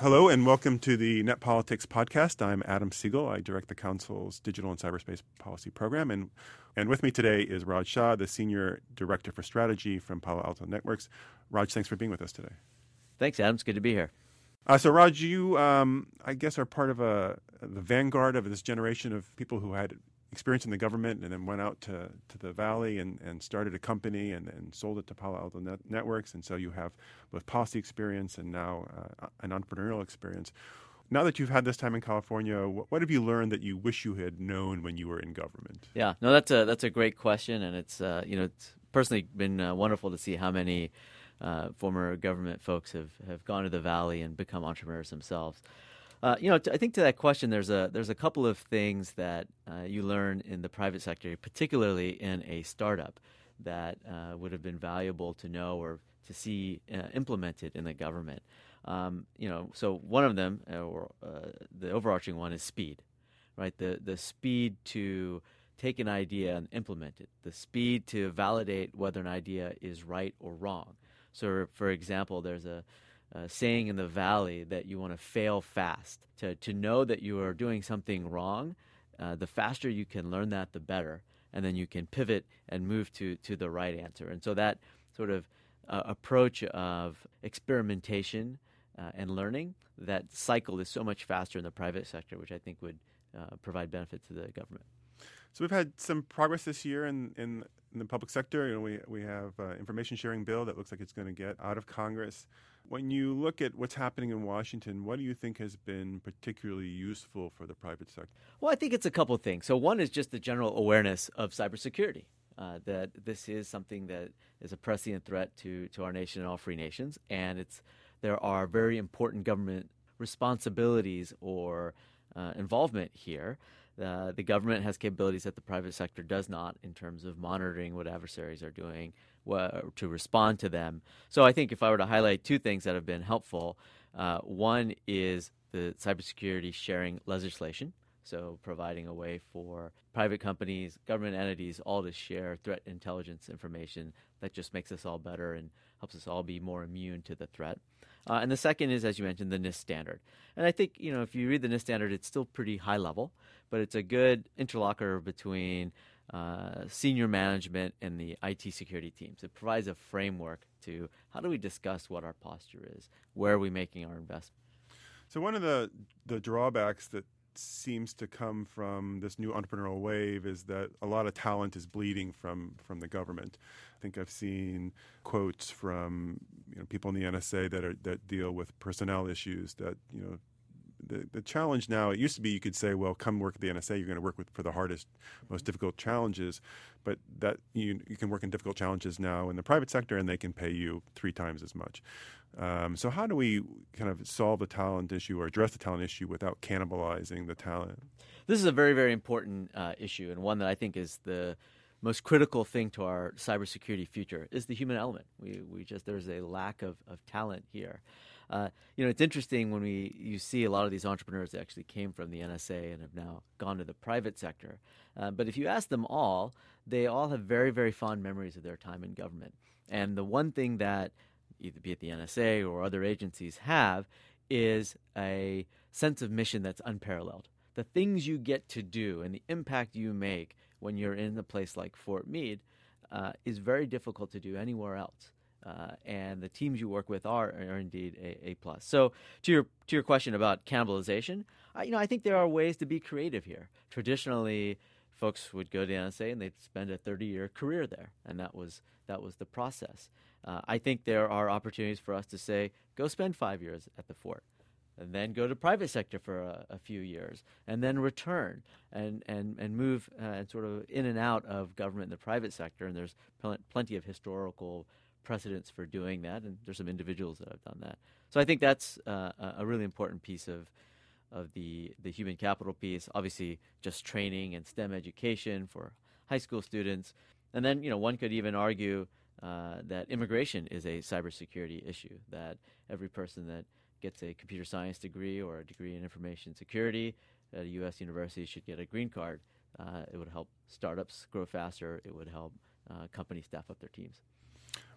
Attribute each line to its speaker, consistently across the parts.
Speaker 1: Hello and welcome to the Net Politics podcast. I'm Adam Segal. I direct the Council's Digital and Cyberspace Policy Program. And, and with me today is Raj Shah, the Senior Director for Strategy from Palo Alto Networks. Raj, thanks for being with us today.
Speaker 2: Thanks, Adam. It's good to be here.
Speaker 1: Uh, so, Raj, you, um, I guess, are part of a, the vanguard of this generation of people who had experience in the government and then went out to, to the valley and, and started a company and, and sold it to Palo Alto Net- Networks. And so you have both policy experience and now uh, an entrepreneurial experience. Now that you've had this time in California, what, what, have you learned that you wish you had known when you were in government?
Speaker 2: Yeah, no, that's a that's a great question, and it's uh, you know it's personally been uh, wonderful to see how many uh, former government folks have, have gone to the valley and become entrepreneurs themselves. Uh, you know, t- I think to that question, there's a there's a couple of things that uh, you learn in the private sector, particularly in a startup, that uh, would have been valuable to know or to see uh, implemented in the government. Um, you know, so one of them, uh, or uh, the overarching one, is speed, right? The the speed to take an idea and implement it, the speed to validate whether an idea is right or wrong. So, for example, there's a uh, saying in the valley that you want to fail fast. To, to know that you are doing something wrong, uh, the faster you can learn that, the better. And then you can pivot and move to, to the right answer. And so that sort of uh, approach of experimentation uh, and learning, that cycle is so much faster in the private sector, which I think would uh, provide benefit to the government.
Speaker 1: So we've had some progress this year in, in, in the public sector. You know, we, we have uh, information sharing bill that looks like it's going to get out of Congress. When you look at what's happening in Washington, what do you think has been particularly useful for the private sector?
Speaker 2: Well, I think it's a couple of things. So one is just the general awareness of cybersecurity. Uh, that this is something that is a prescient threat to, to our nation and all free nations, and it's there are very important government responsibilities or uh, involvement here. Uh, the government has capabilities that the private sector does not in terms of monitoring what adversaries are doing to respond to them. So I think if I were to highlight two things that have been helpful, uh, one is the cybersecurity sharing legislation. So, providing a way for private companies, government entities, all to share threat intelligence information that just makes us all better and helps us all be more immune to the threat. Uh, and the second is, as you mentioned, the NIST standard. And I think, you know, if you read the NIST standard, it's still pretty high level, but it's a good interlocker between uh, senior management and the IT security teams. It provides a framework to how do we discuss what our posture is, where are we making our investment.
Speaker 1: So one of the the drawbacks that seems to come from this new entrepreneurial wave is that a lot of talent is bleeding from from the government. I think I've seen quotes from you know, people in the NSA that are that deal with personnel issues that you know the, the challenge now, it used to be you could say, well, come work at the NSA, you're going to work with for the hardest, most difficult challenges. But that you, you can work in difficult challenges now in the private sector and they can pay you three times as much. Um, so, how do we kind of solve the talent issue or address the talent issue without cannibalizing the talent?
Speaker 2: This is a very, very important uh, issue and one that I think is the most critical thing to our cybersecurity future is the human element. We, we just there's a lack of, of talent here. Uh, you know, it's interesting when we you see a lot of these entrepreneurs that actually came from the NSA and have now gone to the private sector. Uh, but if you ask them all, they all have very very fond memories of their time in government. And the one thing that either be it the NSA or other agencies have is a sense of mission that's unparalleled. The things you get to do and the impact you make when you're in a place like Fort Meade uh, is very difficult to do anywhere else. Uh, and the teams you work with are, are indeed a, a plus. So to your to your question about cannibalization, I, you know I think there are ways to be creative here. Traditionally, folks would go to NSA and they'd spend a 30 year career there, and that was that was the process. Uh, I think there are opportunities for us to say, go spend five years at the fort and then go to private sector for a, a, few years, and then return and and and move uh, sort of in and out of government and the private sector. And there's pl- plenty of historical precedents for doing that, and there's some individuals that have done that. So I think that's uh, a really important piece of of the the human capital piece. Obviously, just training and STEM education for high school students, and then you know one could even argue. Uh, that immigration is a cybersecurity issue. That every person that gets a computer science degree or a degree in information security at a U.S. university should get a green card. Uh, it would help startups grow faster. It would help uh, companies staff up their teams.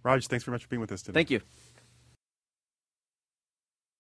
Speaker 1: Raj, thanks very much for being with us today.
Speaker 2: Thank you.